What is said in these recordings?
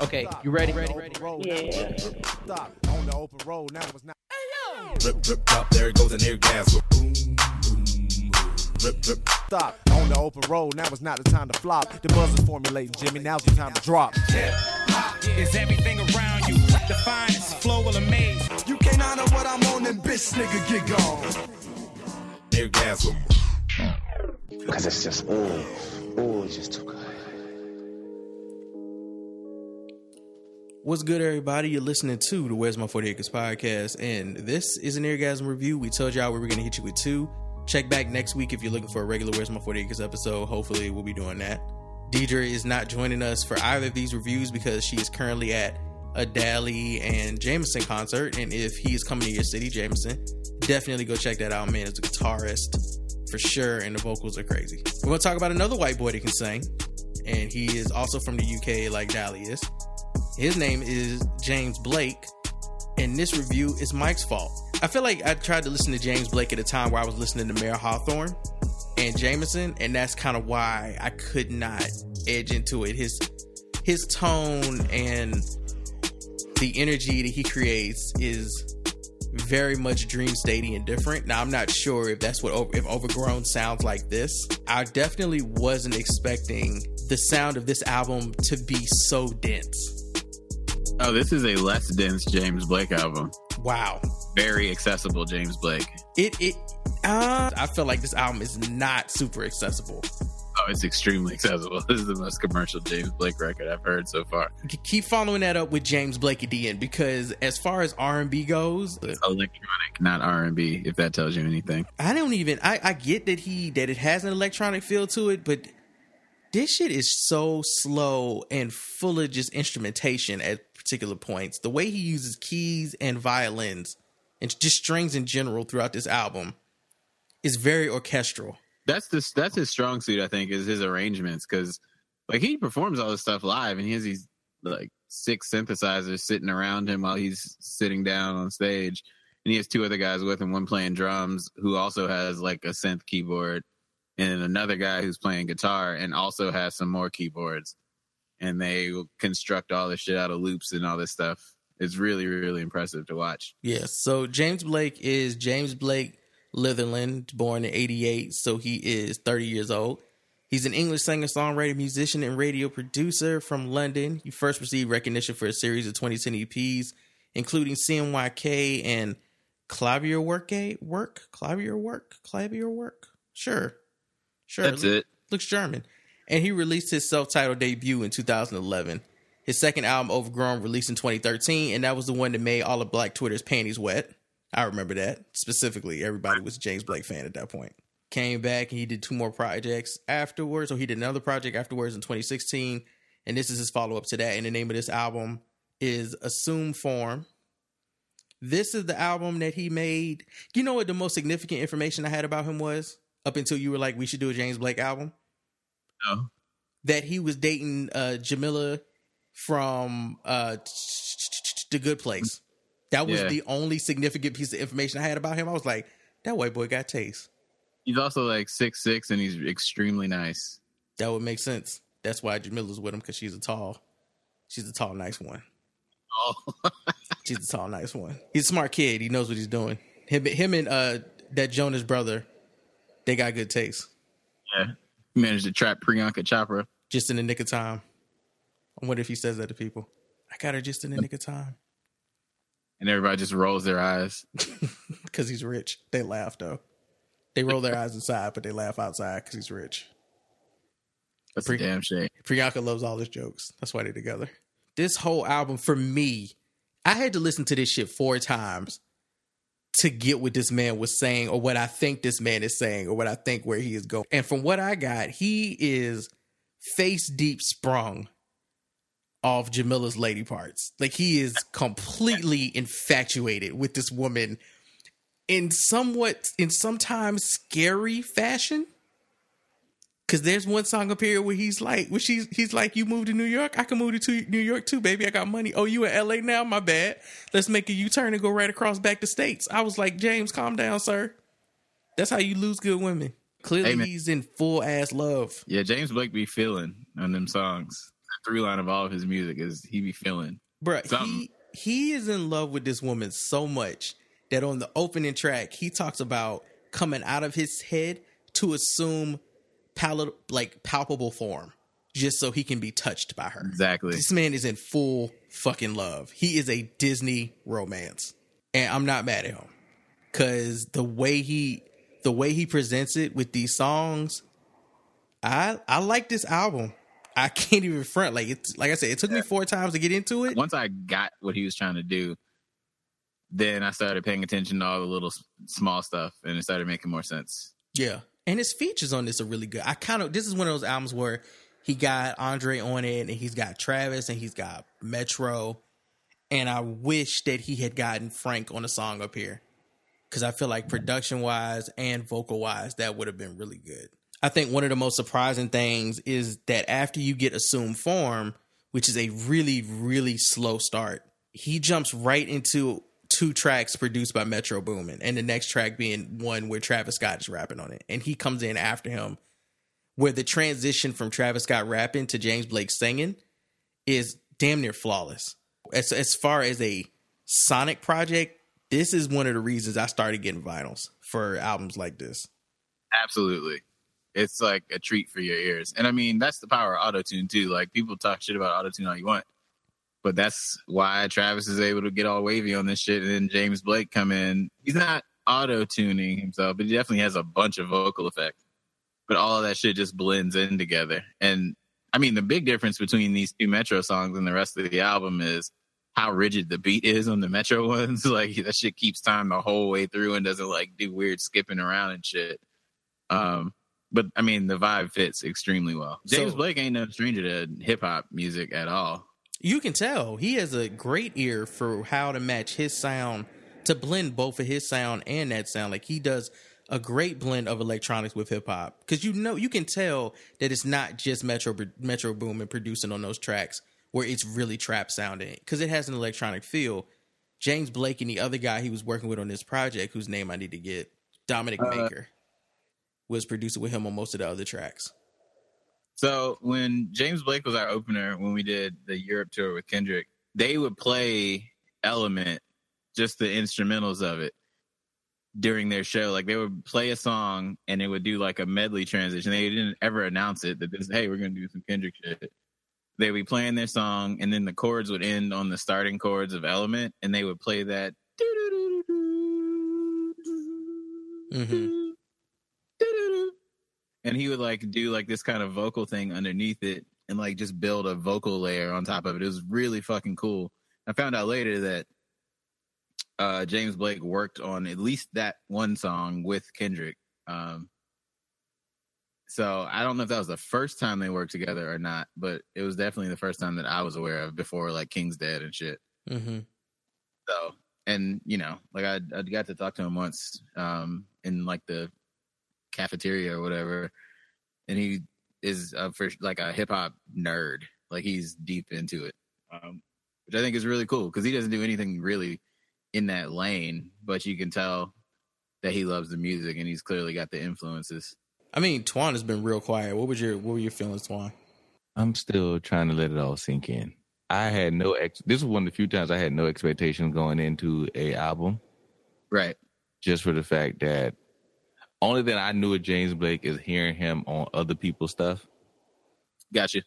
Okay, you ready? Ready? Ready? Yeah. Stop on the open road. Now it's not. Drip, drip, drop, there goes an orgasm. Boom, boom, boom. Drip, drip, Stop on the open road. Now it's not the time to flop. The buzz is formulating, Jimmy. Now's the time to drop. Is everything around you the finest flow will amaze? You can't honor what I'm on, then bitch nigga get gone. orgasm. Because it's just, ooh, ooh, it's just too What's good, everybody? You're listening to the Where's My 40 Acres podcast, and this is an Eargasm review. We told y'all we were going to hit you with two. Check back next week if you're looking for a regular Where's My 40 Acres episode. Hopefully, we'll be doing that. Deidre is not joining us for either of these reviews because she is currently at a Dally and Jameson concert. And if he is coming to your city, Jameson, definitely go check that out, man. It's a guitarist for sure, and the vocals are crazy. We're going to talk about another white boy that can sing, and he is also from the UK, like Dally is. His name is James Blake, and this review is Mike's fault. I feel like I tried to listen to James Blake at a time where I was listening to Mayer Hawthorne and Jameson, and that's kind of why I could not edge into it. His his tone and the energy that he creates is very much Dream Stadium different. Now I'm not sure if that's what over, if Overgrown sounds like this. I definitely wasn't expecting the sound of this album to be so dense. Oh, this is a less dense James Blake album. Wow. Very accessible James Blake. It it uh, I feel like this album is not super accessible. Oh, it's extremely accessible. This is the most commercial James Blake record I've heard so far. Keep following that up with James Blake at the end because as far as R and B goes, Electronic, not R and B. If that tells you anything. I don't even I, I get that he that it has an electronic feel to it, but this shit is so slow and full of just instrumentation at particular points. The way he uses keys and violins and just strings in general throughout this album is very orchestral. That's this. That's his strong suit. I think is his arrangements because like he performs all this stuff live and he has these like six synthesizers sitting around him while he's sitting down on stage and he has two other guys with him one playing drums who also has like a synth keyboard and another guy who's playing guitar and also has some more keyboards and they will construct all this shit out of loops and all this stuff it's really really impressive to watch Yes. So James Blake is James Blake Litherland, born in 88. So he is 30 years old. He's an English singer, songwriter, musician, and radio producer from London. He first received recognition for a series of 2010 EPs, including CMYK and Clavier Work. Work? Clavier Work? Clavier Work? Sure. Sure. that's it looks German. And he released his self-titled debut in 2011. His second album, Overgrown, released in 2013, and that was the one that made all of Black Twitter's panties wet. I remember that specifically. Everybody was a James Blake fan at that point. Came back and he did two more projects afterwards, or he did another project afterwards in 2016, and this is his follow-up to that. And the name of this album is Assume Form. This is the album that he made. You know what the most significant information I had about him was? Up until you were like, we should do a James Blake album no that he was dating uh Jameela from uh The Good Place. That was Yeah. the only significant piece of information I had about him. I was like, that white boy got taste. he's also like six six and he's extremely nice That would make sense. That's why Jameela's with him because she's a tall, she's a tall, nice one. oh She's a tall, nice one. He's a smart kid. He knows what he's doing. Him, him and uh that Jonas brother, they got good taste. yeah managed to trap priyanka chopra Just in the nick of time. I wonder if he says that to people. I got her just in the nick of time. and everybody just rolls their eyes because he's rich. They laugh though. They roll their eyes inside, but they laugh outside because he's rich. that's a damn shame Priyanka loves all his jokes. That's why they're together. This whole album for me, I had to listen to this shit four times to get what this man was saying or what I think this man is saying or what I think where he is going. And from what I got, he is face deep sprung off Jameela's lady parts. Like he is completely infatuated with this woman in somewhat in sometimes scary fashion. Cause there's one song up here where he's like, where she's he's like, you moved to New York, I can move to New York too, baby. I got money. Oh, you in LA now? My bad. Let's make a U turn and go right across back to states. I was like, James, calm down, sir. That's how you lose good women. Clearly, Hey, he's in full ass love. Yeah, James Blake be feeling on them songs. The through line of all of his music is he be feeling. Something. he he is in love with this woman so much that on the opening track he talks about coming out of his head to assume palat- like palpable form just so he can be touched by her. Exactly. This man is in full fucking love. He is a Disney romance. And I'm not mad at him. Cause the way he the way he presents it with these songs, I I like this album. I can't even front. Like it's like I said, it took me four times to get into it. Once I got what he was trying to do, then I started paying attention to all the little small stuff, and it started making more sense. Yeah. And his features on this are really good. I kind of this is one of those albums where he got Andre on it and he's got Travis and he's got Metro. And I wish that he had gotten Frank on a song up here. Cause I feel like production wise and vocal wise, that would have been really good. I think one of the most surprising things is that after you get assumed form, which is a really, really slow start, he jumps right into two tracks produced by Metro Boomin, and the next track being one where Travis Scott is rapping on it, and he comes in after him. Where the transition from Travis Scott rapping to James Blake singing is damn near flawless. As as far as a sonic project, this is one of the reasons I started getting vinyls for albums like this. Absolutely. It's like a treat for your ears. And I mean, that's the power of autotune too. Like people talk shit about autotune all you want. But that's why Travis is able to get all wavy on this shit and then James Blake come in. He's not auto tuning himself, but he definitely has a bunch of vocal effects. But all of that shit just blends in together. And I mean the big difference between these two Metro songs and the rest of the album is how rigid the beat is on the Metro ones. Like that shit keeps time the whole way through and doesn't like do weird skipping around and shit. Um, but I mean, the vibe fits extremely well. James So- Blake ain't no stranger to hip hop music at all. You can tell he has a great ear for how to match his sound to blend both of his sound and that sound. Like he does a great blend of electronics with hip hop because you know you can tell that it's not just Metro Metro Boomin producing on those tracks where it's really trap sounding because it has an electronic feel. James Blake and the other guy he was working with on this project, whose name I need to get, Dominic uh, Maker, was producing with him on most of the other tracks. So when James Blake was our opener, when we did the Europe tour with Kendrick, they would play Element, just the instrumentals of it during their show. Like they would play a song and they would do like a medley transition. They didn't ever announce it that this, hey, we're to do some Kendrick shit. They would be playing their song and then the chords would end on the starting chords of Element and they would play that. Mhm. And he would like do like this kind of vocal thing underneath it and like just build a vocal layer on top of it. It was really fucking cool. I found out later that uh, James Blake worked on at least that one song with Kendrick. Um, so I don't know if that was the first time they worked together or not, but it was definitely the first time that I was aware of before like King's Dead and shit. Mm-hmm. So, and you know, like I, I got to talk to him once um, in like the cafeteria or whatever, and he is uh, for like a hip hop nerd. Like he's deep into it, um, which I think is really cool because he doesn't do anything really in that lane, but you can tell that he loves the music and he's clearly got the influences. I mean, Twan has been real quiet. What was your what were your feelings, Twan? I'm still trying to let it all sink in. I had no ex. This was one of the few times I had no expectations going into a album, Right. just for the fact that only that I knew of James Blake is hearing him on other people's stuff, Gotcha.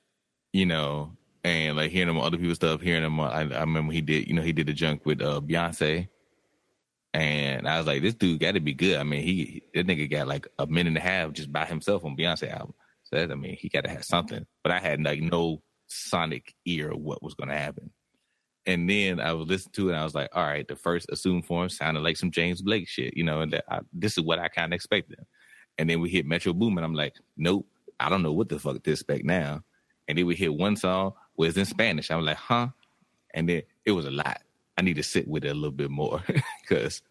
you know, and like hearing him on other people's stuff, hearing him. On, I, I remember he did, you know, he did the junk with uh, Beyonce, and I was like, this dude got to be good. I mean, he that nigga got like a minute and a half just by himself on Beyonce album. So that, I mean, he got to have something. But I had like no sonic ear of what was going to happen. And then I was listening to it, and I was like, all right, the first assumed form sounded like some James Blake shit, you know, and that I, this is what I kind of expected. And then we hit Metro Boomin. I'm like, nope, I don't know what the fuck to expect now. And then we hit one song was in Spanish. I was like, huh? And then it was a lot. I need to sit with it a little bit more because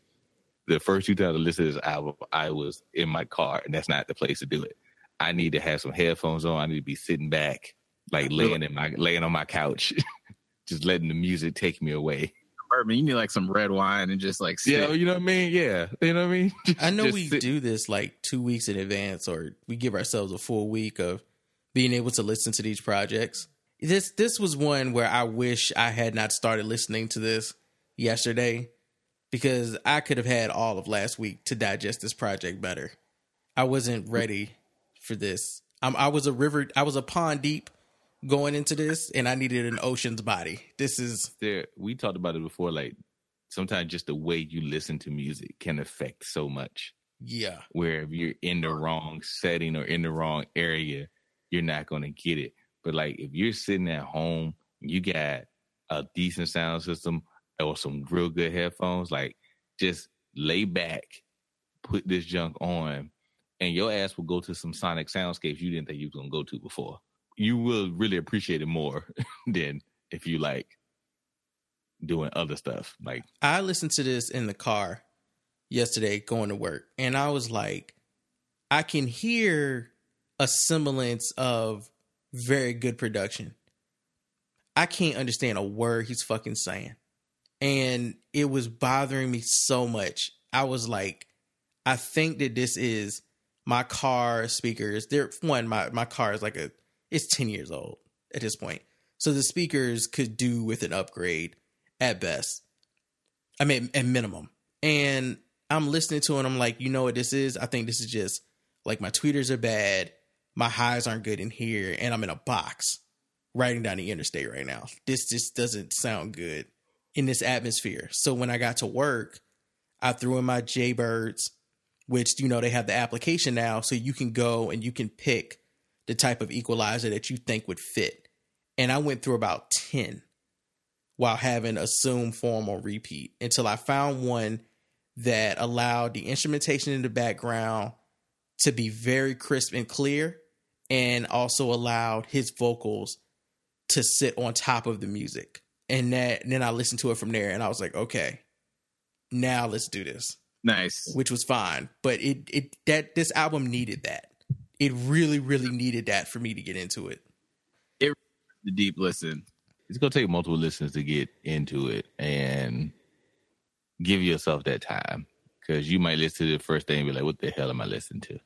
the first two times I listened to this album, I was in my car, and that's not the place to do it. I need to have some headphones on. I need to be sitting back, like laying in my laying on my couch, just letting the music take me away. Bourbon, you need like some red wine and just like sit. Yeah, you know what I mean. Yeah, you know what I mean. Just- I know we sit- do this like two weeks in advance, or we give ourselves a full week of being able to listen to these projects. this this was one where I wish I had not started listening to this yesterday because I could have had all of last week to digest this project better. I wasn't ready for this. I'm, I was a river. I was a pond deep going into this, and I needed an ocean's body. This is there we talked about it before like sometimes just the way you listen to music can affect so much. Yeah, where if you're in the wrong setting or in the wrong area you're not going to get it. But like if you're sitting at home you got a decent sound system or some real good headphones like just lay back put this junk on and your ass will go to some sonic soundscapes you didn't think you was going to go to before you will really appreciate it more than if you like doing other stuff. Like I listened to this in the car yesterday going to work, and I was like, I can hear a semblance of very good production. I can't understand a word he's fucking saying. And it was bothering me so much. I was like, I think that this is my car speakers. They're one, my, my car is like a it's 10 years old at this point. So the speakers could do with an upgrade at best. I mean, at minimum. And I'm listening to it. I'm like, you know what this is? I think this is just like my tweeters are bad. My highs aren't good in here. And I'm in a box riding down the interstate right now. This just doesn't sound good in this atmosphere. So when I got to work, I threw in my Jaybirds, which, you know, they have the application now. So you can go and you can pick the type of equalizer that you think would fit. And I went through about 10 while having assume form on repeat until I found one that allowed the instrumentation in the background to be very crisp and clear and also allowed his vocals to sit on top of the music. And that and then I listened to it from there and I was like, okay, now let's do this. Nice. Which was fine. But it it that this album needed that. It really, really needed that for me to get into it. It the deep listen. it's gonna take multiple listens to get into it and give yourself that time. Cause you might listen to the first thing and be like, what the hell am I listening to?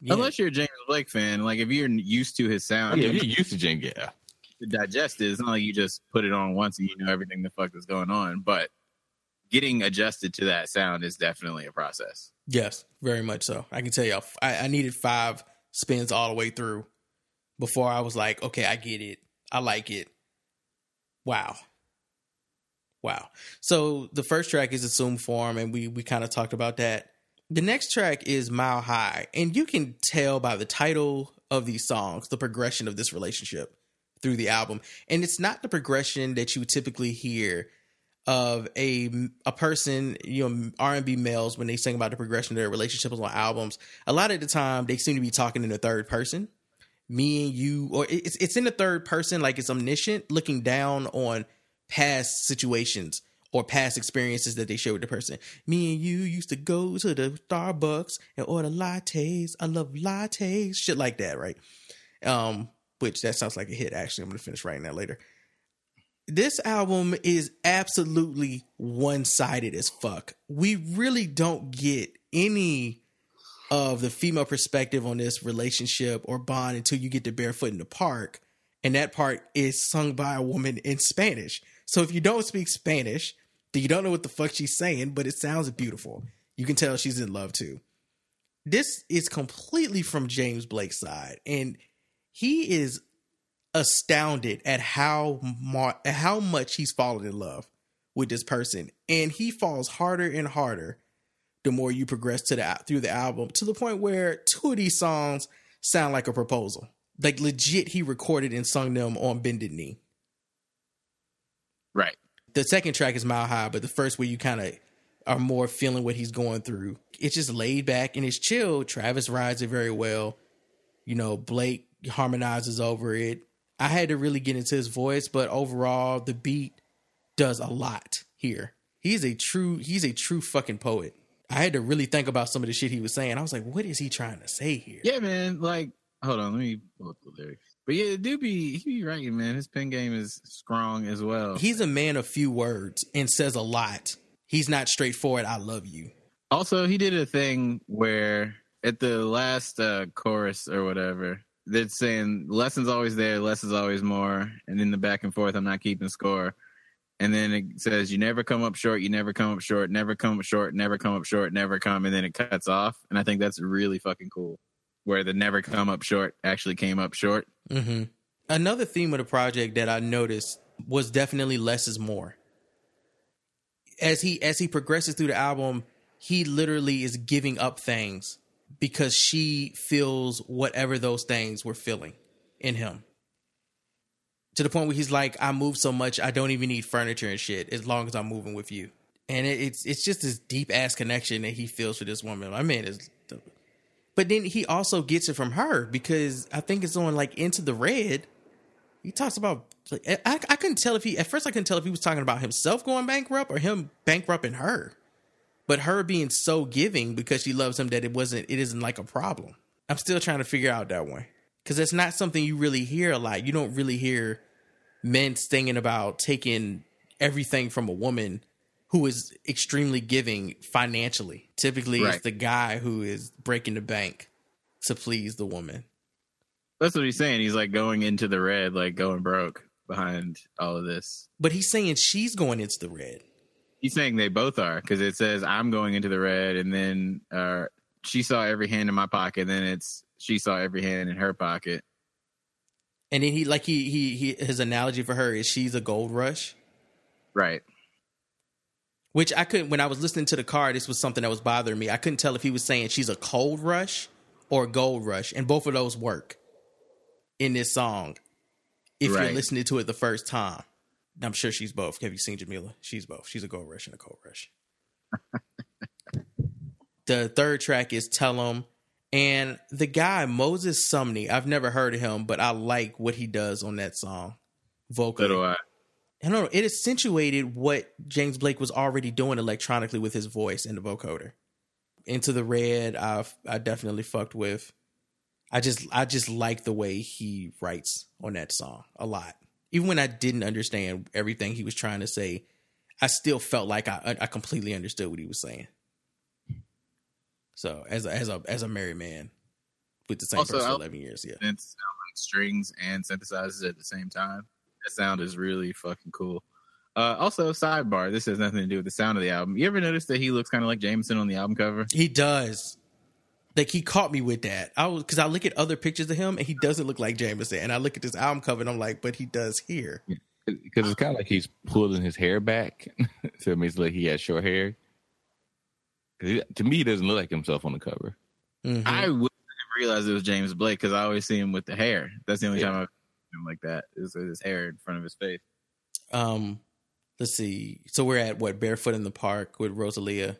Yeah. Unless you're a James Blake fan, like if you're used to his sound, yeah, you if you're used to Jen, yeah. to digest it. It's not like you just put it on once and you know everything the fuck is going on. But getting adjusted to that sound is definitely a process. Yes, very much so. I can tell you, I, I needed five spins all the way through before I was like, okay, I get it. I like it. Wow. Wow. So the first track is Assume Form, and we we kind of talked about that. The next track is Mile High, and you can tell by the title of these songs the progression of this relationship through the album. And it's not the progression that you typically hear of a a person, you know, R and B males when they sing about the progression of their relationships on albums. A lot of the time, they seem to be talking in the third person. Me and you, or it's it's in the third person, like it's omniscient, looking down on past situations or past experiences that they share with the person. Me and you used to go to the Starbucks and order lattes. I love lattes, shit like that, right? Um, which that sounds like a hit. Actually, I'm gonna finish writing that later this album is absolutely one-sided as fuck. We really don't get any of the female perspective on this relationship or bond until you get to Barefoot in the Park. And that part is sung by a woman in Spanish. So if you don't speak Spanish, then you don't know what the fuck she's saying, but it sounds beautiful. You can tell she's in love too. This is completely from James Blake's side, and he is astounded at how mar- how much he's fallen in love with this person, and he falls harder and harder the more you progress to the through the album to the point where two of these songs sound like a proposal. Like legit, he recorded and sung them on bended knee. Right. The second track is Mile High, but the first where you kind of are more feeling what he's going through. It's just laid back and it's chill. Travis rides it very well. You know, Blake harmonizes over it. I had to really get into his voice, but overall, the beat does a lot here. He's a true, he's a true fucking poet. I had to really think about some of the shit he was saying. I was like, what is he trying to say here? Yeah, man. Like, hold on, let me pull up the lyrics. But yeah, do be he be writing, man. His pen game is strong as well. He's a man of few words and says a lot. He's not straightforward. I love you. Also, he did a thing where at the last uh, chorus or whatever, they're saying lessons always there, less is always more, and in the back and forth, I'm not keeping score. And then it says you never come up short, you never come up short, never come up short, never come up short, never come, and then it cuts off. And I think that's really fucking cool, where the never come up short actually came up short. Mm-hmm. Another theme of the project that I noticed was definitely less is more. As he as he progresses through the album, he literally is giving up things because she feels whatever those things were feeling in him. To the point where he's like, I move so much, I don't even need furniture and shit as long as I'm moving with you. And it, it's it's just this deep ass connection that he feels for this woman. My man is but then he also gets it from her because I think it's on like Into the Red. He talks about like, I, I couldn't tell if he at first I couldn't tell if he was talking about himself going bankrupt or him bankrupting her. But her being so giving because she loves him that it wasn't it isn't like a problem. I'm still trying to figure out that one because it's not something you really hear a lot. You don't really hear men singing about taking everything from a woman who is extremely giving financially. Typically, Right. it's the guy who is breaking the bank to please the woman. That's what he's saying. He's like going into the red, like going broke behind all of this. But he's saying she's going into the red. He's saying they both are because it says I'm going into the red, and then uh, she saw every hand in my pocket. And then it's she saw every hand in her pocket. And then he like he he, he his analogy for her is she's a gold rush. Right. Which I couldn't when I was listening to the car, this was something that was bothering me. I couldn't tell if he was saying she's a cold rush or a gold rush, and both of those work in this song. If you're listening to it the first time, I'm sure she's both. Have you seen Jameela? She's both. She's a gold rush and a cold rush. the third track is "Tell 'Em," and the guy Moses Sumney. I've never heard of him, but I like what he does on that song vocally. So do I. I don't know. It accentuated what James Blake was already doing electronically with his voice in the vocoder. Into the Red, I I definitely fucked with. I just I just like the way he writes on that song a lot. Even when I didn't understand everything he was trying to say, I still felt like I I completely understood what he was saying. So as a as a as a married man with the same Also, person for eleven years, yeah. Synths sound like strings and synthesizers at the same time. That sound is really fucking cool. Uh, also, sidebar. This has nothing to do with the sound of the album. You ever notice that he looks kind of like Jameson on the album cover? He does. Like he caught me with that. I was because I look at other pictures of him and he doesn't look like Jameson. And I look at this album cover and I'm like, but he does here. because it's kind of like he's pulling his hair back, so it makes it like he has short hair. 'Cause he- to me, he doesn't look like himself on the cover. Mhm. I wouldn't have realized it was James Blake because I always see him with the hair. That's the only Yeah. time I've seen him like that is with his hair in front of his face. um, let's see. So we're at what barefoot in the park with Rosalia.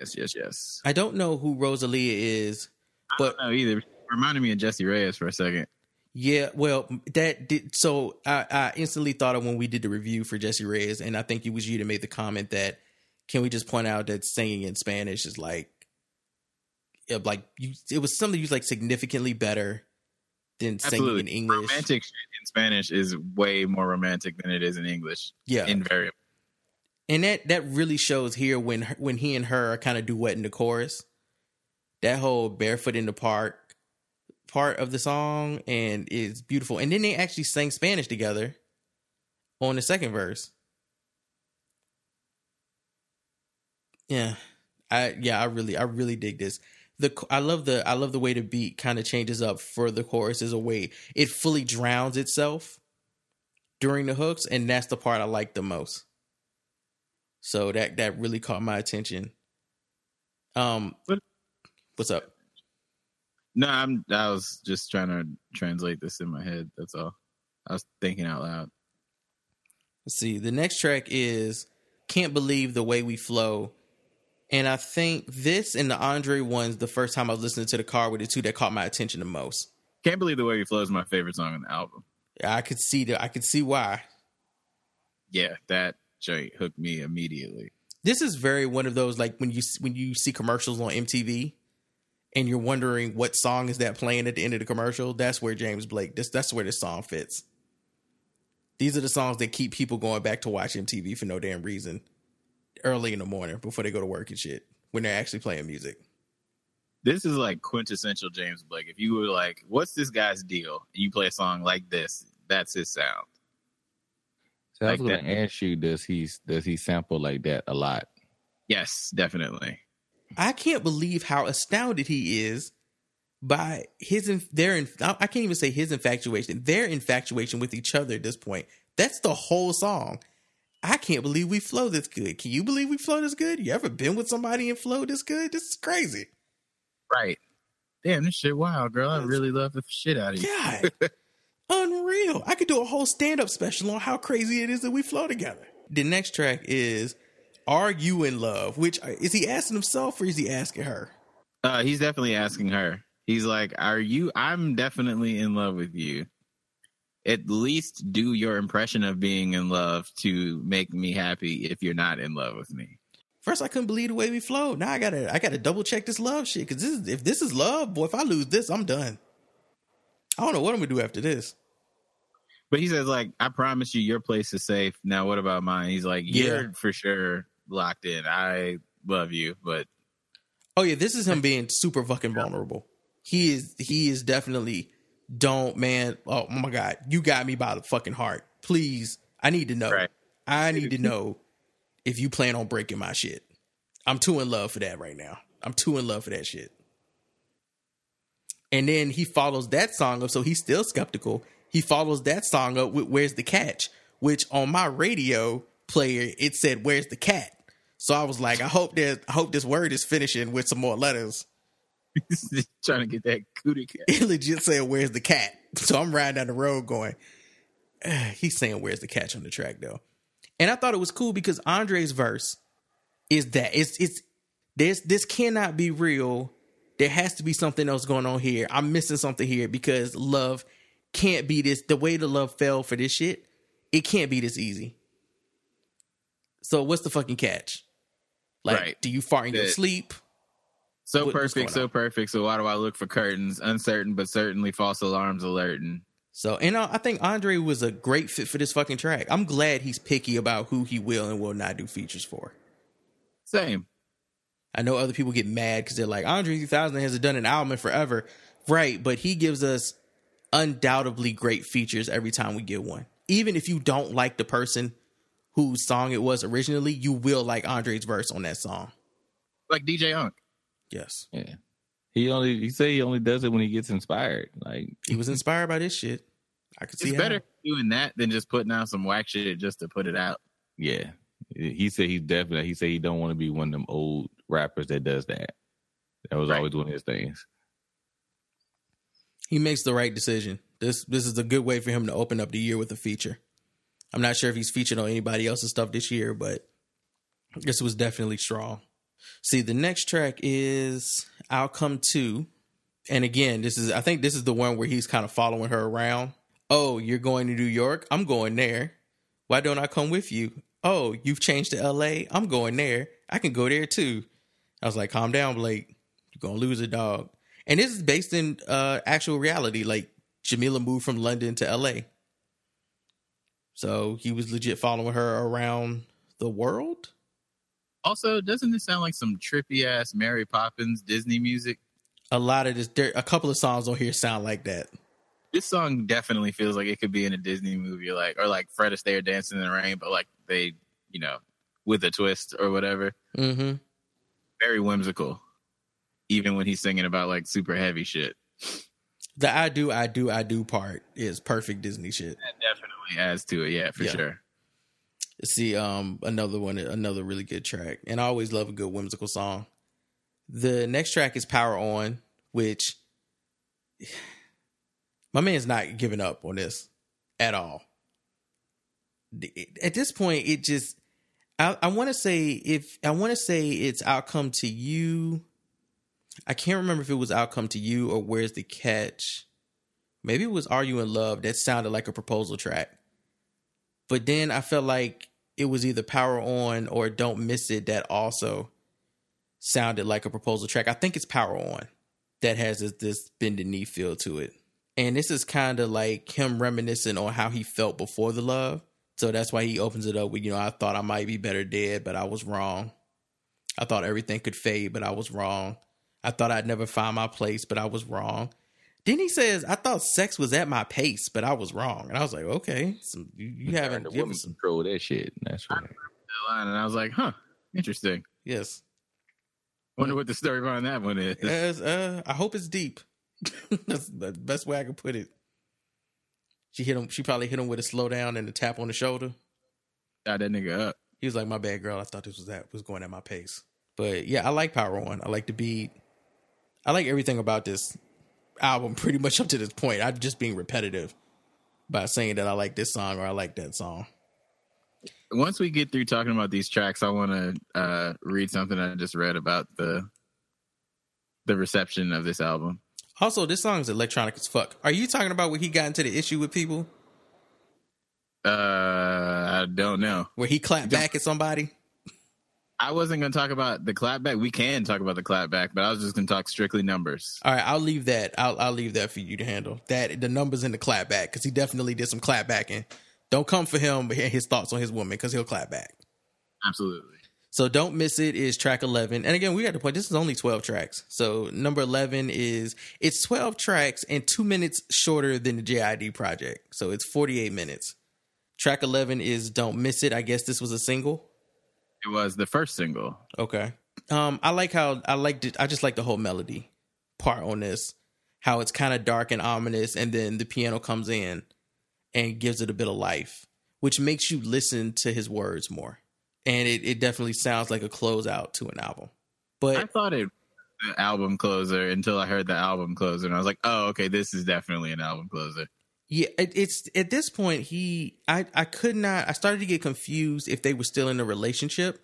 Yes, yes, yes. I don't know who Rosalia is, but No, either. Reminded me of Jessie Reyez for a second. yeah, well, that did. So I, I instantly thought of when we did the review for Jessie Reyez, and I think it was you that made the comment that can we just point out that singing in Spanish is like, it, like you, it was something you was like significantly better than singing Absolutely. in English. Romantic in Spanish is way more romantic than it is in English. Yeah, Invariably. And that that really shows here when when he and her are kind of duetting the chorus. That whole barefoot in the park part of the song and is beautiful. And then they actually sang Spanish together on the second verse. Yeah, I yeah I really I really dig this. The I love the I love the way the beat kind of changes up for the chorus as a way it fully drowns itself during the hooks, and that's the part I like the most. So that that really caught my attention. Um, What- what's up? No, I'm. I was just trying to translate this in my head. That's all. I was thinking out loud. Let's see. The next track is "Can't Believe the Way We Flow," and I think this and the Andre ones. The first time I was listening to the car were the two that caught my attention the most. Can't believe the way he flows. is My favorite song on the album. I could see that. I could see why. Yeah, that joint hooked me immediately. This is very one of those like when you when you see commercials on MTV and you're wondering what song is that playing at the end of the commercial. That's where James Blake. This that's where this song fits. These are the songs that keep people going back to watch MTV for no damn reason early in the morning before they go to work and shit when they're actually playing music. This is like quintessential James Blake. If you were like, "What's this guy's deal?" and you play a song like this, that's his sound. So I was Like gonna ask you, does he does he sample like that a lot? Yes, definitely. I can't believe how astounded he is by his their I can't even say his infatuation, their infatuation with each other at this point. That's the whole song. I can't believe we flow this good. Can you believe we flow this good? You ever been with somebody and flow this good? This is crazy. Right. Damn, this shit wild, girl. I really love the shit out of you. God, unreal. I could do a whole stand up special on how crazy it is that we flow together. The next track is "Are You in Love?" Which uh, is he asking himself or is he asking her? Uh, he's definitely asking her. He's like, "Are you? I'm definitely in love with you. At least do your impression of being in love to make me happy. If you're not in love with me, First, I couldn't believe the way we flowed. Now I gotta, I gotta double check this love shit because this is, if this is love, boy, if I lose this, I'm done. I don't know what I'm gonna do after this. but he says like, I promise you, your place is safe. Now, what about mine? He's like, you're for sure locked in. I love you, but Oh yeah, this is him being super fucking vulnerable. He is, he is definitely. Don't man. Oh my god, you got me by the fucking heart. Please, I need to know. Right. I need to know if you plan on breaking my shit. I'm too in love for that right now. I'm too in love for that shit. And then he follows that song up, so he's still skeptical. He follows that song up with "Where's the Catch," which on my radio player it said "Where's the cat." So I was like, I hope that I hope this word is finishing with some more letters. trying to get that cootie cat. It legit said, "Where's the cat?" So I'm riding down the road going, he's saying, "Where's the catch?" on the track though, and I thought it was cool because Andre's verse is that it's it's this this cannot be real. There has to be something else going on here. I'm missing something here because love can't be this. The way the love fell for this shit, it can't be this easy. So what's the fucking catch? Like, Right. do you fart in your sleep? So What- perfect, so on? perfect. So why do I look for curtains? Uncertain, but certainly false alarms alerting. So, and uh, I think Andre was a great fit for this fucking track. I'm glad he's picky about who he will and will not do features for. Same. I know other people get mad because they're like, Andre 3000 hasn't done an album in forever. Right, but he gives us undoubtedly great features every time we get one. Even if you don't like the person whose song it was originally, you will like Andre's verse on that song. Like DJ Unk. Yes. Yeah. He only he say he only does it when he gets inspired. Like He was inspired by this shit. I could see It's how. better doing that than just putting out some whack shit just to put it out. yeah. He said he's definitely he said he don't want to be one of them old rappers that does that. That was Right. always one of his things. he makes the right decision. This this is a good way for him to open up the year with a feature. I'm not sure if he's featured on anybody else's stuff this year, but this was definitely strong. See, the next track is Outcome 2. And again, this is I think this is the one where he's kind of following her around. Oh, you're going to New York? I'm going there. Why don't I come with you? Oh, you've changed to LA? I'm going there. I can go there too. I was like, calm down, Blake. You're gonna lose a dog. And this is based in uh actual reality. Like Jameela moved from London to LA. So he was legit following her around the world. Also, doesn't this sound like some trippy ass Mary Poppins Disney music? A lot of this there a couple of songs on here sound like that. This song definitely feels like it could be in a Disney movie, like or like Fred Astaire dancing in the rain, but like they, you know, with a twist or whatever. Mm-hmm. Very whimsical, even when he's singing about like super heavy shit. The I do, I do, I do part is perfect Disney shit. That definitely adds to it, yeah, for Yeah. sure. see um another one another really good track and i always love a good whimsical song the next track is power on which my man's not giving up on this at all at this point it just i, I want to say if i want to say it's I'll Come Too you i can't remember if it was I'll Come Too you or where's the catch maybe it was are you in love that sounded like a proposal track but then I felt like it was either Power On or Don't Miss It that also sounded like a proposal track. I think it's Power On that has this, this bend the knee feel to it. And this is kind of like him reminiscing on how he felt before the love. So that's why he opens it up with, you know, I thought I might be better dead, but I was wrong. I thought everything could fade, but I was wrong. I thought I'd never find my place, but I was wrong. Then he says, I thought sex was at my pace, but I was wrong. And I was like, okay, so you, you haven't the given women some. control that shit. That's right. That line, and I was like, huh, interesting. Yes. Wonder what the story behind that one is. Yes, uh, I hope it's deep. That's the best way I can put it. She hit him. She probably hit him with a slow down and a tap on the shoulder. Got that nigga up. He was like, "My bad, girl. I thought this was that was going at my pace." But yeah, I like Power On. I like the beat. I like everything about this album. Pretty much up to this point, I'm just being repetitive by saying that I like this song or I like that song. Once we get through talking about these tracks, I want to uh, read something I just read about the the reception of this album. Also, this song is electronic as fuck. Are you talking about where he got into the issue with people, Uh, I don't know. where he clapped back at somebody? I wasn't going to talk about the clapback. We can talk about the clapback, but I was just going to talk strictly numbers. All right, I'll leave that. I'll I'll leave that for you to handle. That the numbers in the clap back because he definitely did some clap backing. Don't come for him, but hear his thoughts on his woman because he'll clap back. Absolutely. So don't miss it is track eleven, and again we got to point. This is only twelve tracks. So number eleven is it's twelve tracks and two minutes shorter than the JID project. So it's forty eight minutes. Track eleven is don't miss it. I guess this was a single. It was the first single. Okay. Um, I like how I liked it. I just like the whole melody part on this. How it's kind of dark and ominous, and then the piano comes in and gives it a bit of life, which makes you listen to his words more. And it, it definitely sounds like a closeout to an album. But I thought it the album closer until I heard the album closer, and I was like, "Oh, okay, this is definitely an album closer." yeah, it, it's at this point he I I could not. I started to get confused if they were still in a relationship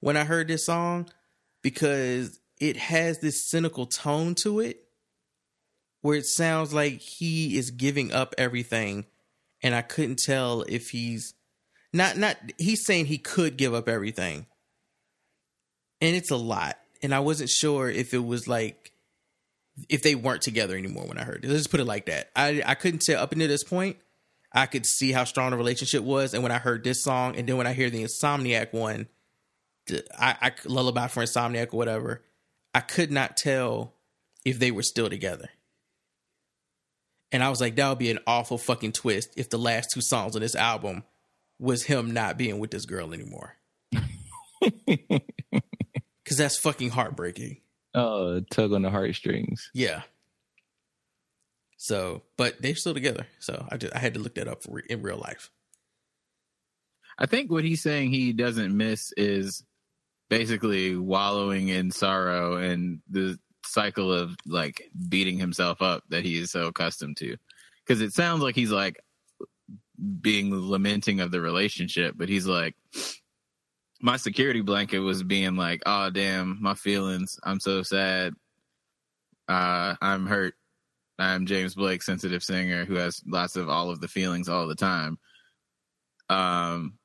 when I heard this song because it has this cynical tone to it where it sounds like he is giving up everything and I couldn't tell if he's not not he's saying he could give up everything. And it's a lot. And I wasn't sure if it was like if they weren't together anymore when I heard it. Let's just put it like that. I I couldn't tell up until this point. I could see how strong the relationship was, and when I heard this song, and then when I hear the Insomniac one, I, I lullaby for Insomniac or whatever, I could not tell if they were still together. And I was like, that would be an awful fucking twist if the last two songs on this album was him not being with this girl anymore. Cause that's fucking heartbreaking. Oh, tug on the heartstrings. Yeah. So, but they're still together. So I just I had to look that up for re- in real life. I think what he's saying he doesn't miss is basically wallowing in sorrow and the cycle of like beating himself up that he is so accustomed to. Because it sounds like he's like being lamenting of the relationship, but he's like, my security blanket was being like, oh, damn, my feelings. I'm so sad. Uh, I'm hurt. I'm James Blake, sensitive singer who has lots of all of the feelings all the time. Um,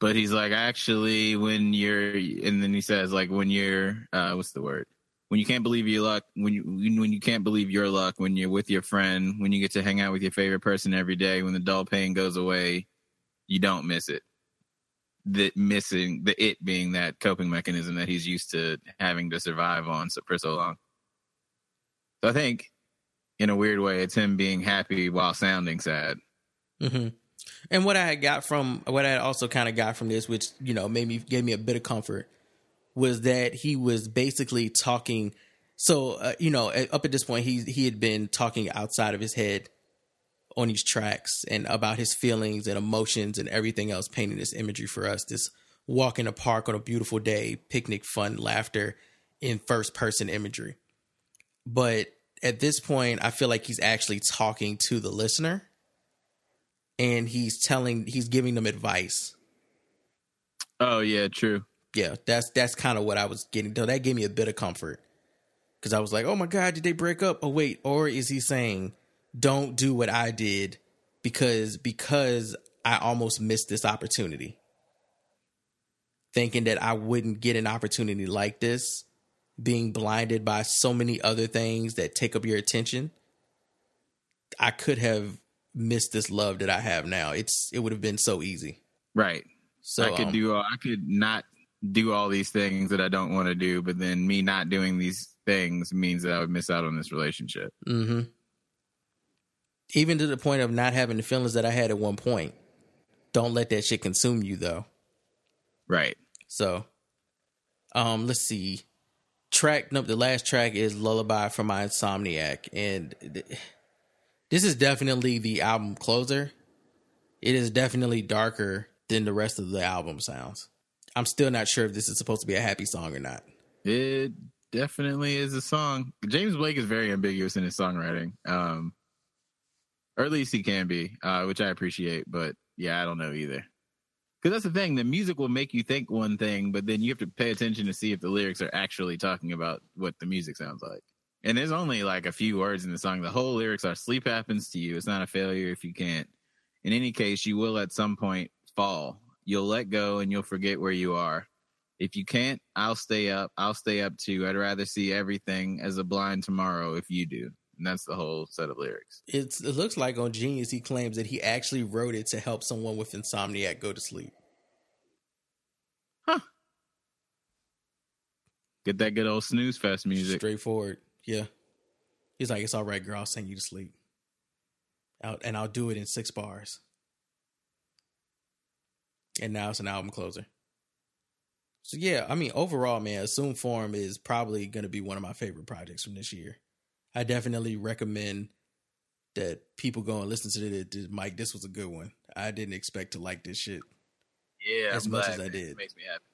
but he's like, actually, when you're, and then he says, like, when you're, uh, what's the word? When you can't believe your luck, when you when you can't believe your luck, when you're with your friend, when you get to hang out with your favorite person every day, when the dull pain goes away, you don't miss it. The missing the it being that coping mechanism that he's used to having to survive on for so long. So I think, in a weird way, it's him being happy while sounding sad. hmm And what I had got from what I also kind of got from this, which you know made me gave me a bit of comfort, was that he was basically talking. So uh, you know, up at this point, he he had been talking outside of his head on these tracks and about his feelings and emotions and everything else, painting this imagery for us. This walk in a park on a beautiful day, picnic, fun, laughter in first person imagery. But at this point, I feel like he's actually talking to the listener and he's telling he's giving them advice. Oh yeah, true. Yeah, that's that's kind of what I was getting. So that gave me a bit of comfort because I was like, "Oh my god, did they break up?" Oh wait, or is he saying, "Don't do what I did because because I almost missed this opportunity." Thinking that I wouldn't get an opportunity like this, being blinded by so many other things that take up your attention. I could have missed this love that I have now. It's it would have been so easy. Right. So I could um, do. I could not do all these things that I don't want to do, but then me not doing these things means that I would miss out on this relationship. Mm-hmm. Even to the point of not having the feelings that I had at one point. Don't let that shit consume you though. Right. So, um, let's see. Track no, the last track is "Lullaby" from my Insomniac, and th- this is definitely the album closer. It is definitely darker than the rest of the album sounds. I'm still not sure if this is supposed to be a happy song or not. It definitely is a song. James Blake is very ambiguous in his songwriting. Um, or at least he can be, uh, which I appreciate. But yeah, I don't know either. Because that's the thing. The music will make you think one thing, but then you have to pay attention to see if the lyrics are actually talking about what the music sounds like. And there's only like a few words in the song. The whole lyrics are sleep happens to you. It's not a failure if you can't. In any case, you will at some point fall. You'll let go and you'll forget where you are. If you can't, I'll stay up. I'll stay up too. I'd rather see everything as a blind tomorrow if you do. And that's the whole set of lyrics. It's it looks like on Genius he claims that he actually wrote it to help someone with insomniac go to sleep. Huh. Get that good old snooze fest music. Straightforward. Yeah. He's like, it's all right, girl. I'll send you to sleep. Out and I'll do it in six bars. And now it's an album closer. So yeah, I mean, overall, man, Assume Form is probably going to be one of my favorite projects from this year. I definitely recommend that people go and listen to it. Mike, this was a good one. I didn't expect to like this shit Yeah, as much as I did. Makes me happy.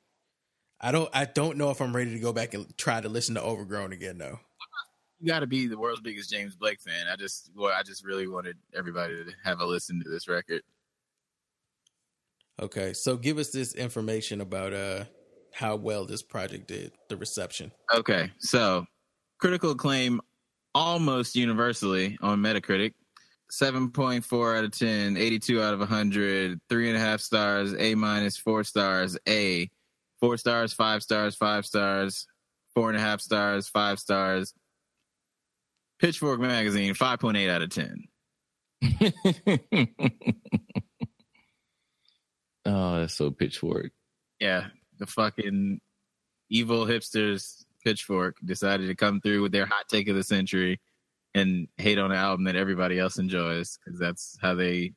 I don't. I don't know if I'm ready to go back and try to listen to Overgrown again, though. You got to be the world's biggest James Blake fan. I just, well, I just really wanted everybody to have a listen to this record. Okay, so give us this information about uh how well this project did, the reception. Okay, so critical acclaim almost universally on Metacritic. 7.4 out of 10, 82 out of 100, three and a half stars, A minus, four stars, A, four stars, five stars, five stars, four and a half stars, five stars. Pitchfork magazine, 5.8 out of 10. oh, that's so pitchfork. Yeah, the fucking evil hipsters Pitchfork decided to come through with their hot take of the century and hate on an album that everybody else enjoys because that's how they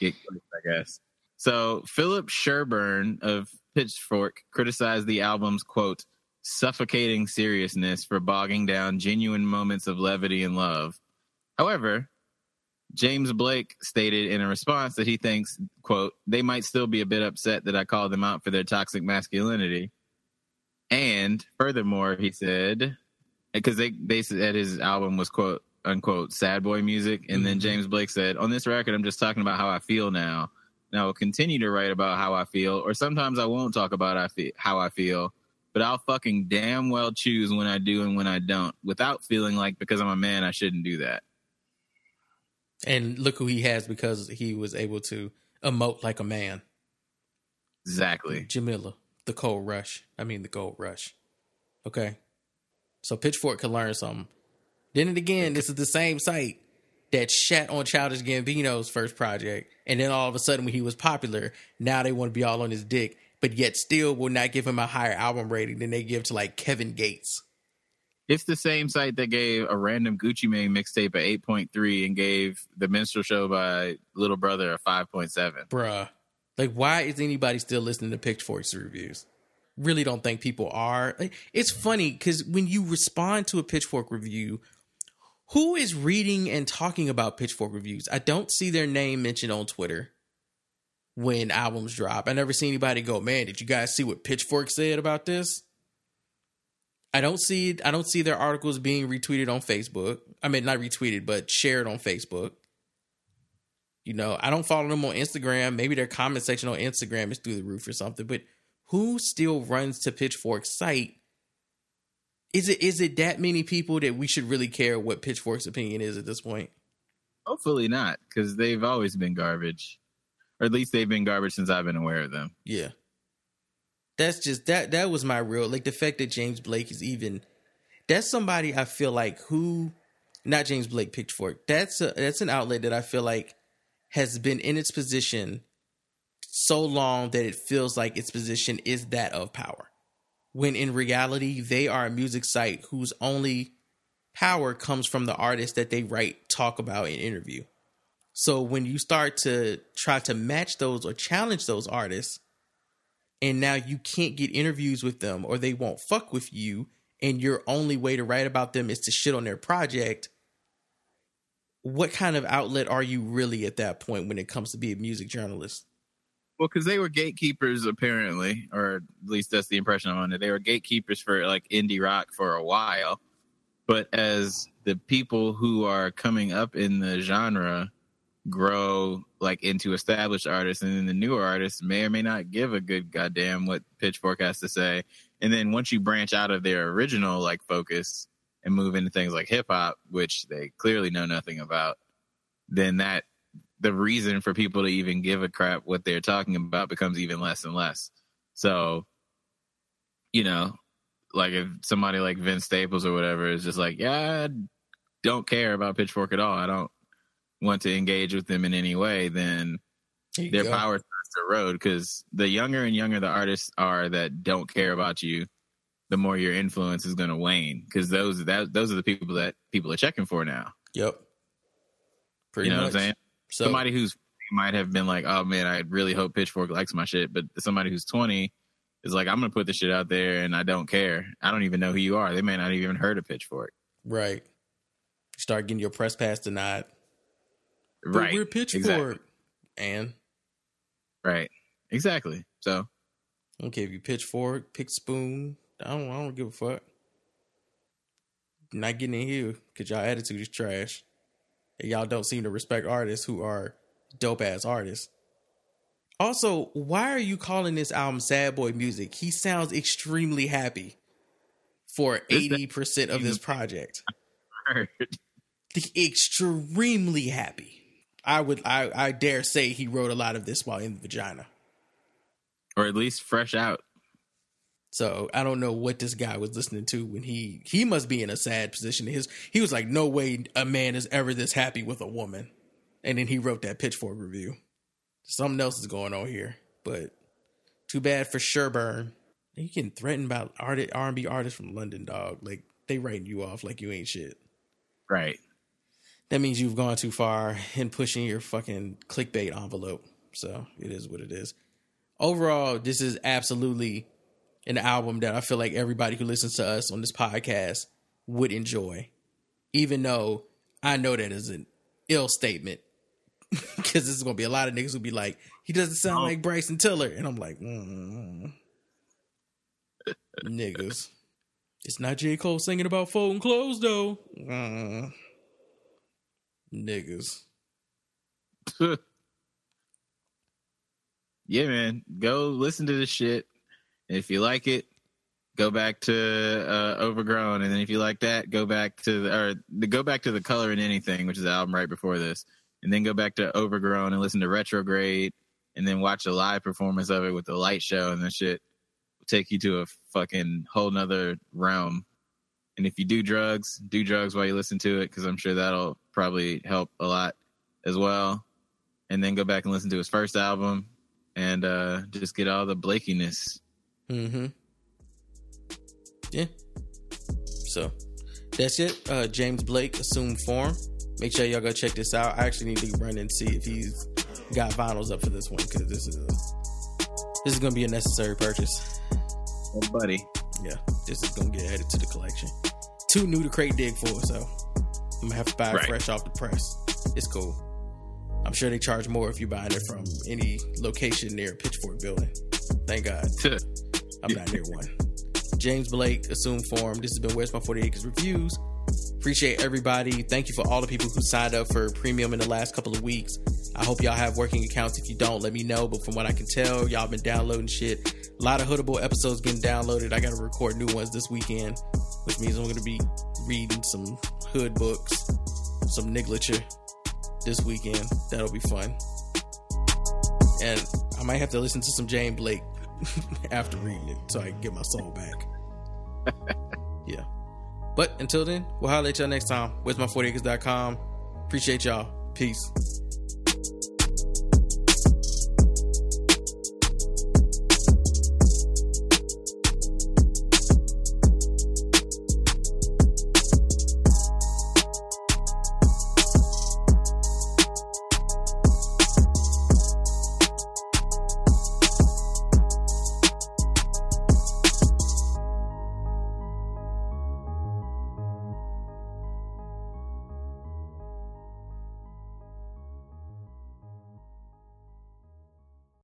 get I guess. So Philip Sherburne of Pitchfork criticized the album's quote suffocating seriousness for bogging down genuine moments of levity and love. However, James Blake stated in a response that he thinks, quote, they might still be a bit upset that I called them out for their toxic masculinity. And furthermore, he said, because they, they said his album was, quote, unquote, sad boy music. And then mm-hmm. James Blake said, on this record, I'm just talking about how I feel now. And I will continue to write about how I feel, or sometimes I won't talk about I fe- how I feel, but I'll fucking damn well choose when I do and when I don't without feeling like because I'm a man, I shouldn't do that. And look who he has because he was able to emote like a man. Exactly. Jameela, the cold rush. I mean, the gold rush. Okay. So Pitchfork can learn something. Then and again, this is the same site that shat on Childish Gambino's first project. And then all of a sudden, when he was popular, now they want to be all on his dick, but yet still will not give him a higher album rating than they give to like Kevin Gates. It's the same site that gave a random Gucci Mane mixtape a 8.3 and gave the minstrel show by Little Brother a 5.7. Bruh. Like, why is anybody still listening to Pitchfork's reviews? Really don't think people are. Like, it's funny because when you respond to a Pitchfork review, who is reading and talking about Pitchfork reviews? I don't see their name mentioned on Twitter when albums drop. I never see anybody go, man, did you guys see what Pitchfork said about this? I don't see I don't see their articles being retweeted on Facebook. I mean not retweeted, but shared on Facebook. You know, I don't follow them on Instagram. Maybe their comment section on Instagram is through the roof or something. But who still runs to Pitchfork's site? Is it is it that many people that we should really care what Pitchfork's opinion is at this point? Hopefully not, because they've always been garbage. Or at least they've been garbage since I've been aware of them. Yeah. That's just that that was my real like the fact that James Blake is even that's somebody I feel like who not James Blake picked Pitchfork. That's a that's an outlet that I feel like has been in its position so long that it feels like its position is that of power. when in reality they are a music site whose only power comes from the artists that they write, talk about, and interview. So when you start to try to match those or challenge those artists, and now you can't get interviews with them or they won't fuck with you, and your only way to write about them is to shit on their project, what kind of outlet are you really at that point when it comes to be a music journalist? Well, because they were gatekeepers, apparently, or at least that's the impression I'm under. They were gatekeepers for like indie rock for a while, but as the people who are coming up in the genre grow like into established artists, and then the newer artists may or may not give a good goddamn what Pitchfork has to say. And then once you branch out of their original like focus and move into things like hip hop, which they clearly know nothing about, then that the reason for people to even give a crap what they're talking about becomes even less and less. So, you know, like if somebody like Vince Staples or whatever is just like, yeah, I don't care about Pitchfork at all. I don't want to engage with them in any way. Then their go. power starts to erode because the younger and younger the artists are that don't care about you, the more your influence is going to wane because those that those are the people that people are checking for now. Yep. Pretty you know much. what I'm saying? So, somebody who's might have been like, oh man, I really hope Pitchfork likes my shit, but somebody who's 20 is like, I'm gonna put this shit out there and I don't care. I don't even know who you are. They may not even heard of Pitchfork. right. Start getting your press pass denied. But right. we're Pitchfork. Exactly. And Right. Exactly. So I don't care if you pitchfork, pick spoon. I don't I don't give a fuck. Not getting in here because y'all attitude is trash. And y'all don't seem to respect artists who are dope ass artists. Also, why are you calling this album Sad Boy Music? He sounds extremely happy for eighty percent of this project. Extremely happy. I would I, I dare say he wrote a lot of this while in the vagina. or at least fresh out. So I don't know what this guy was listening to when he he must be in a sad position. His he was like, no way a man is ever this happy with a woman, and then he wrote that Pitchfork review. Something else is going on here, but too bad for Sherburne. You getting threatened by art R and B artists from London, dog. Like they writing you off like you ain't shit. Right. That means you've gone too far in pushing your fucking clickbait envelope. So it is what it is. Overall, this is absolutely an album that I feel like everybody who listens to us on this podcast would enjoy, even though I know that is an ill statement because this is gonna be a lot of niggas who be like, he doesn't sound Oh. like Bryson Tiller, and I'm like, mm. niggas. It's not J Cole singing about folding clothes though. Mm. Niggas. yeah, man. Go listen to this shit. If you like it, go back to uh, Overgrown, and then if you like that, go back to the or the, go back to the Color in Anything, which is the album right before this, and then go back to Overgrown and listen to Retrograde, and then watch a live performance of it with the light show, and that shit will take you to a fucking whole nother realm. And if you do drugs, do drugs while you listen to it, because I'm sure that'll probably help a lot as well. And then go back and listen to his first album, and uh, just get all the Blakiness. Mm-hmm. Yeah. So that's it. Uh, James Blake, Assume Form. Make sure y'all go check this out. I actually need to run and see if he's got vinyls up for this one because this is a, this is gonna be a necessary purchase. Oh, buddy. Yeah, this is gonna get added to the collection. Too new to crate dig for, so I'm gonna have to buy it Right. fresh off the press. It's cool. I'm sure they charge more if you're buying it from any location near a Pitchfork building. Thank God. I'm not near one. James Blake, Assume Form. This has been 40 Acres Reviews. Appreciate everybody. Thank you for all the people who signed up for premium in the last couple of weeks. I hope y'all have working accounts. If you don't, let me know. But from what I can tell, y'all been downloading shit. A lot of Hoodable episodes getting downloaded. I got to record new ones this weekend, which means I'm going to be reading some hood books, some Nigliture this weekend. That'll be fun. And I might have to listen to some James Blake after reading it so I can get my soul back. yeah. But until then, we'll holler at y'all next time. Where's my 40acres.com. Appreciate y'all. Peace.